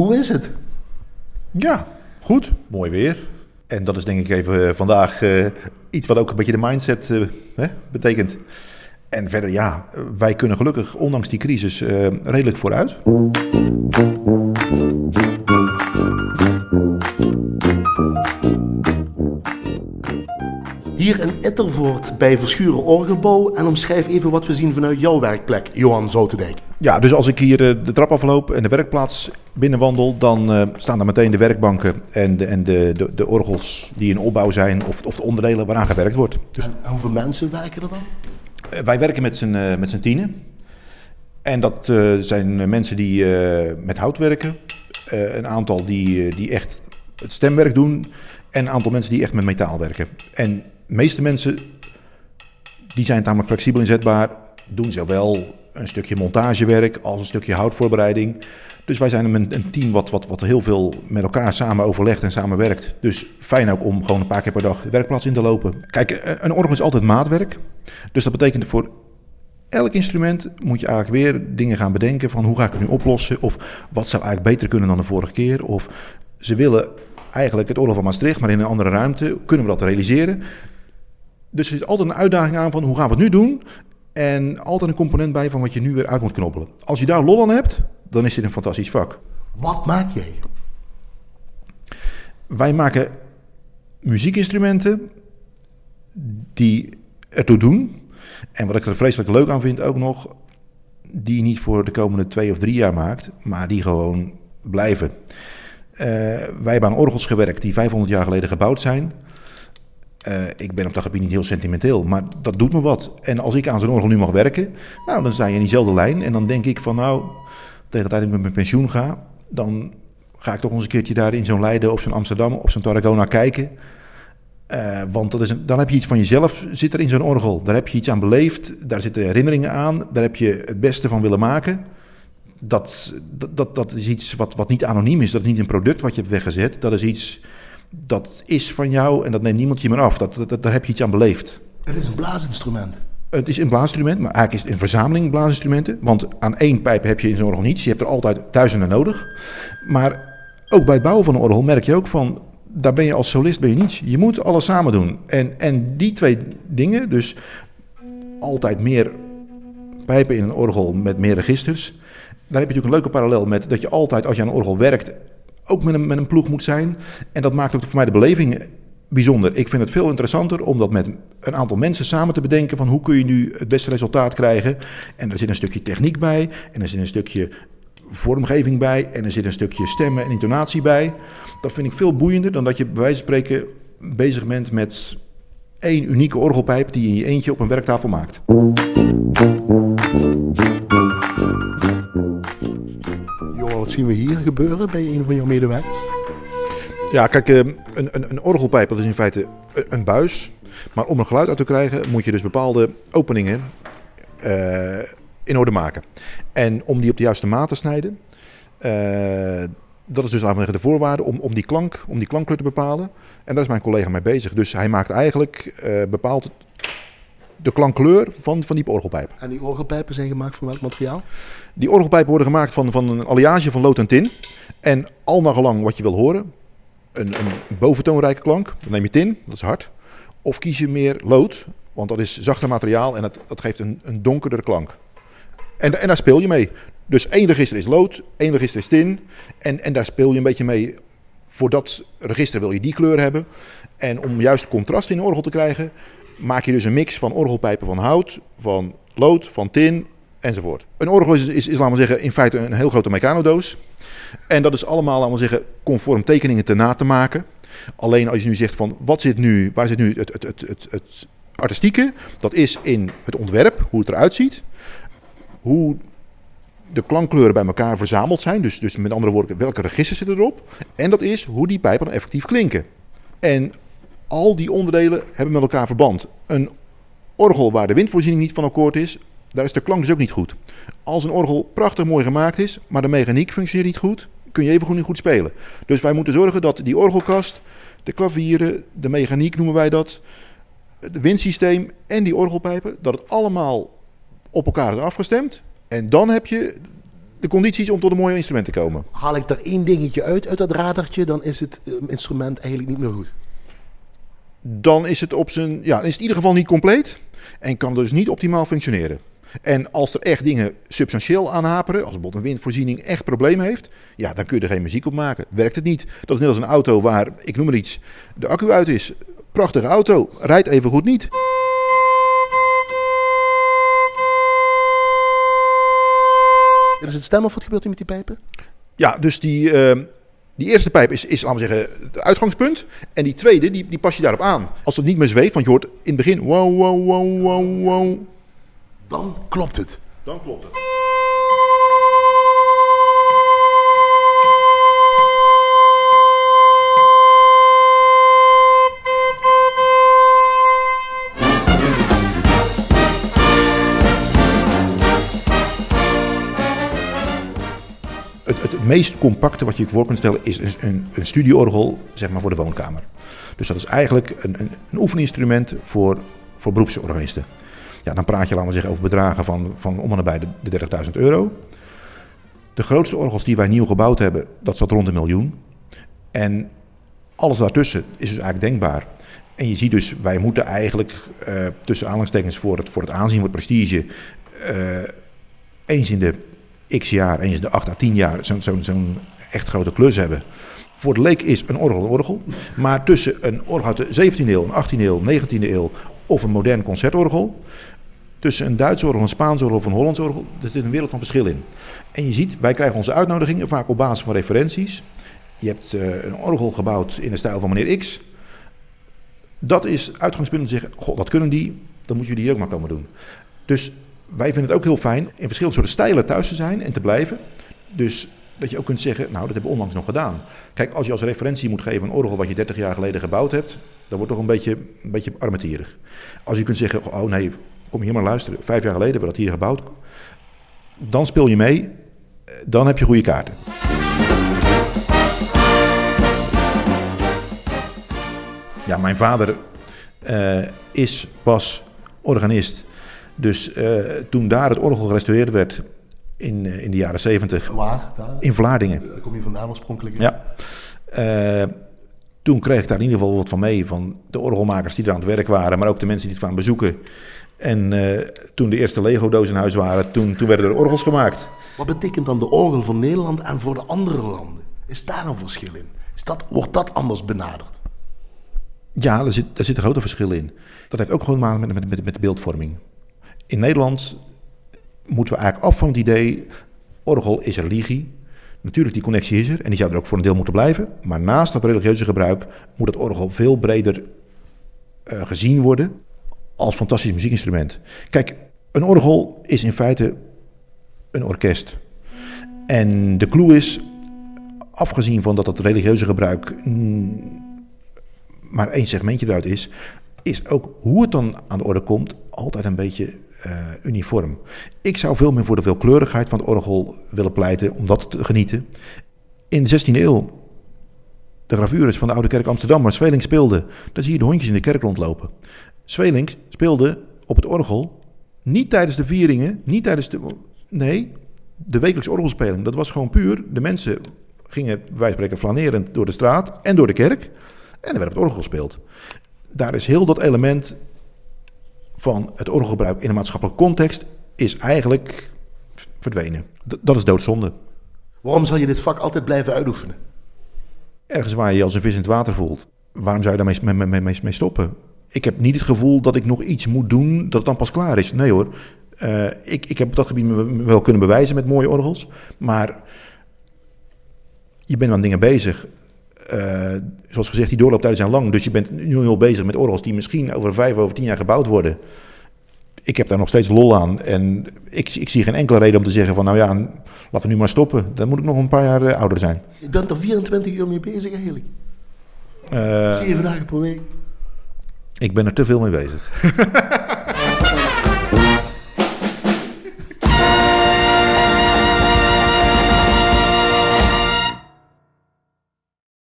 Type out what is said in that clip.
Hoe is het? Ja, goed. Mooi weer. En dat is denk ik even eh, vandaag uh, iets wat ook een beetje de mindset uh, hè, betekent. En verder, ja, wij kunnen gelukkig, ondanks die crisis, redelijk vooruit. Hier in Ittervoort bij Verschuren Orgelbouw en omschrijf even wat we zien vanuit jouw werkplek, Johan Zoutendijk. Ja, dus als ik hier de trap afloop en de werkplaats binnenwandel, dan uh, staan daar meteen de werkbanken en, de, en de, de, de, orgels die in opbouw zijn of, of de onderdelen waaraan gewerkt wordt. Dus... En, hoeveel mensen werken er dan? Uh, wij werken met z'n uh, met tienen. En dat zijn mensen die met hout werken, een aantal die, die echt het stemwerk doen en een aantal mensen die echt met metaal werken. En de meeste mensen die zijn tamelijk flexibel inzetbaar, doen zowel een stukje montagewerk als een stukje houtvoorbereiding. Dus wij zijn een, een team wat, wat, wat heel veel met elkaar samen overlegt en samen werkt. Dus fijn ook om gewoon een paar keer per dag de werkplaats in te lopen. Kijk, een orgel is altijd maatwerk. Dus dat betekent voor elk instrument moet je eigenlijk weer dingen gaan bedenken van hoe ga ik het nu oplossen? Of wat zou eigenlijk beter kunnen dan de vorige keer? Of ze willen eigenlijk het orgel van Maastricht, maar in een andere ruimte. Kunnen we dat realiseren? Dus er is altijd een uitdaging aan van hoe gaan we het nu doen? En altijd een component bij van wat je nu weer uit moet knoppelen. Als je daar lol aan hebt, dan is dit een fantastisch vak. Wat maak jij? Wij maken muziekinstrumenten die ertoe doen. En wat ik er vreselijk leuk aan vind ook nog, die je niet voor de komende twee of drie jaar maakt, maar die gewoon blijven. Uh, wij hebben aan orgels gewerkt die 500 jaar geleden gebouwd zijn. Uh, ik ben op dat gebied niet heel sentimenteel, maar dat doet me wat. En als ik aan zo'n orgel nu mag werken, nou, dan sta je in diezelfde lijn. En dan denk ik van, nou, tegen de tijd dat ik met mijn pensioen ga, dan ga ik toch eens een keertje daar in zo'n Leiden of zo'n Amsterdam of zo'n Tarragona kijken. Uh, want dat is een, dan heb je iets van jezelf zit er in zo'n orgel. Daar heb je iets aan beleefd, daar zitten herinneringen aan, daar heb je het beste van willen maken. Dat, dat, dat, dat is iets wat, wat niet anoniem is, dat is niet een product wat je hebt weggezet. Dat is iets dat is van jou en dat neemt niemand je meer af. Dat, dat, daar heb je iets aan beleefd. Het is een blaasinstrument. Het is een blaasinstrument, maar eigenlijk is het een verzameling blaasinstrumenten. Want aan één pijp heb je in zo'n orgel niets. Je hebt er altijd duizenden nodig. Maar ook bij het bouwen van een orgel merk je ook van... daar ben je als solist ben je niets. Je moet alles samen doen. En, en die twee dingen, dus altijd meer pijpen in een orgel met meer registers... daar heb je natuurlijk een leuke parallel met dat je altijd als je aan een orgel werkt ook met een, met een ploeg moet zijn. En dat maakt ook voor mij de beleving bijzonder. Ik vind het veel interessanter om dat met een aantal mensen samen te bedenken van hoe kun je nu het beste resultaat krijgen. En er zit een stukje techniek bij en er zit een stukje vormgeving bij en er zit een stukje stemmen en intonatie bij. Dat vind ik veel boeiender dan dat je bij wijze van spreken bezig bent met één unieke orgelpijp die je in je eentje op een werktafel maakt. Zien we hier gebeuren bij een van jouw medewerkers? Ja, kijk, eh, een, een, een orgelpijp is in feite een buis. Maar om een geluid uit te krijgen moet je dus bepaalde openingen uh, in orde maken. En om die op de juiste maat te snijden, uh, dat is dus de voorwaarde om, om, die klank, om die klankkleur te bepalen. En daar is mijn collega mee bezig. Dus hij maakt eigenlijk, uh, de klankkleur van, van die orgelpijp. En die orgelpijpen zijn gemaakt van welk materiaal? Die orgelpijpen worden gemaakt van, van een alliage van lood en tin. En al naar gelang wat je wil horen, een, een boventoonrijke klank, dan neem je tin, dat is hard. Of kies je meer lood, want dat is zachter materiaal en dat, dat geeft een, een donkerdere klank. En, en daar speel je mee. Dus één register is lood, één register is tin. En, en daar speel je een beetje mee. Voor dat register wil je die kleur hebben. En om juist contrast in de orgel te krijgen, maak je dus een mix van orgelpijpen van hout, van lood, van tin enzovoort. Een orgel is, is, is laten we zeggen, in feite een heel grote mecanodoos. En dat is allemaal, laten we zeggen, conform tekeningen te na te maken. Alleen als je nu zegt van, wat zit nu, waar zit nu het, het, het, het, het artistieke? Dat is in het ontwerp, hoe het eruit ziet. Hoe de klankkleuren bij elkaar verzameld zijn. Dus, dus met andere woorden, welke registers zitten erop. En dat is hoe die pijpen dan effectief klinken. En al die onderdelen hebben met elkaar verband. Een orgel waar de windvoorziening niet van akkoord is, daar is de klank dus ook niet goed. Als een orgel prachtig mooi gemaakt is, maar de mechaniek functioneert niet goed, kun je even goed niet goed spelen. Dus wij moeten zorgen dat die orgelkast, de klavieren, de mechaniek noemen wij dat, het windsysteem en die orgelpijpen, dat het allemaal op elkaar is afgestemd. En dan heb je de condities om tot een mooi instrument te komen. Haal ik daar één dingetje uit, uit dat radertje, dan is het eh, instrument eigenlijk niet meer goed. Dan is het, op zijn, ja, is het in ieder geval niet compleet en kan dus niet optimaal functioneren. En als er echt dingen substantieel aan haperen, als bijvoorbeeld een windvoorziening echt problemen heeft, ja, dan kun je er geen muziek op maken. Werkt het niet. Dat is net als een auto waar, ik noem maar iets, de accu uit is. Prachtige auto, rijdt even goed niet. Is het stem of wat gebeurt er met die pijpen? Ja, dus die, uh, die eerste pijp is, is, laten we zeggen, het uitgangspunt. En die tweede, die, die pas je daarop aan. Als het niet meer zweeft, want je hoort in het begin wow, wow, wow, wow, wow. Dan klopt het. Dan klopt het. Meest compacte wat je je voor kunt stellen is een, een studieorgel zeg maar, voor de woonkamer. Dus dat is eigenlijk een, een, een oefeninstrument voor, voor beroepsorganisten. Ja, dan praat je, laten we zeggen, over bedragen van, van om en nabij de, de 30.000 euro. De grootste orgels die wij nieuw gebouwd hebben, dat zat rond een miljoen. En alles daartussen is dus eigenlijk denkbaar. En je ziet dus, wij moeten eigenlijk uh, tussen aanhalingstekens voor het, voor het aanzien, voor het prestige, uh, eens in de x jaar, eens de 8 à 10 jaar, zo'n zo, echt grote klus hebben. Voor de leek is een orgel een orgel. Maar tussen een orgel uit de 17e eeuw, een 18e eeuw, 19e eeuw of een modern concertorgel. Tussen een Duits orgel, een Spaans orgel of een Hollands orgel. Er zit een wereld van verschil in. En je ziet, wij krijgen onze uitnodigingen vaak op basis van referenties. Je hebt uh, een orgel gebouwd in de stijl van meneer X. Dat is uitgangspunt om te zeggen, god, dat kunnen die, dan moeten jullie hier ook maar komen doen. Dus wij vinden het ook heel fijn in verschillende soorten stijlen thuis te zijn en te blijven. Dus dat je ook kunt zeggen, nou, dat hebben we onlangs nog gedaan. Kijk, als je als referentie moet geven een orgel wat je 30 jaar geleden gebouwd hebt, dan wordt toch een beetje, een beetje armetierig. Als je kunt zeggen, oh nee, kom hier maar luisteren, vijf jaar geleden hebben we dat hier gebouwd. Dan speel je mee, dan heb je goede kaarten. Ja, mijn vader uh, is, was organist. Dus uh, toen daar het orgel gerestaureerd werd in, uh, in de jaren zeventig. Waar? Daar? In Vlaardingen. Daar kom je vandaan oorspronkelijk. Ja. Uh, toen kreeg ik daar in ieder geval wat van mee. Van de orgelmakers die er aan het werk waren, maar ook de mensen die het kwamen bezoeken. En toen de eerste Lego-dozen in huis waren, toen, toen werden er orgels gemaakt. Wat betekent dan de orgel voor Nederland en voor de andere landen? Is daar een verschil in? Is dat, wordt dat anders benaderd? Ja, er zit, er zit een grote verschil in. Dat heeft ook gewoon te maken met, met, met, met de beeldvorming. In Nederland moeten we eigenlijk af van het idee, orgel is religie. Natuurlijk, die connectie is er en die zou er ook voor een deel moeten blijven. Maar naast dat religieuze gebruik moet het orgel veel breder uh, gezien worden als fantastisch muziekinstrument. Kijk, een orgel is in feite een orkest. En de clue is, afgezien van dat het religieuze gebruik mm, maar één segmentje eruit is, is ook hoe het dan aan de orde komt altijd een beetje uniform. Ik zou veel meer voor de veelkleurigheid van het orgel willen pleiten om dat te genieten. In de 16e eeuw, de gravures van de Oude Kerk Amsterdam, waar Zweling speelde, daar zie je de hondjes in de kerk rondlopen. Zweling speelde op het orgel niet tijdens de vieringen, niet tijdens de. Nee, de wekelijkse orgelspeling. Dat was gewoon puur. De mensen gingen, wij spreken, flanerend door de straat en door de kerk. En er werd op het orgel gespeeld. Daar is heel dat element van het orgelgebruik in een maatschappelijke context is eigenlijk verdwenen. D dat is doodzonde. Waarom zal je dit vak altijd blijven uitoefenen? Ergens waar je je als een vis in het water voelt. Waarom zou je daarmee mee, mee, mee, mee stoppen? Ik heb niet het gevoel dat ik nog iets moet doen dat het dan pas klaar is. Nee hoor. Uh, ik, ik heb op dat gebied me wel kunnen bewijzen met mooie orgels. Maar je bent aan dingen bezig. Uh, zoals gezegd, die doorlooptijden zijn lang. Dus je bent nu al bezig met orgels die misschien over vijf, over tien jaar gebouwd worden. Ik heb daar nog steeds lol aan. En ik, ik zie geen enkele reden om te zeggen van nou ja, laten we nu maar stoppen. Dan moet ik nog een paar jaar uh, ouder zijn. Je bent er 24 uur mee bezig eigenlijk. Uh, Zeven dagen per week. Ik ben er te veel mee bezig.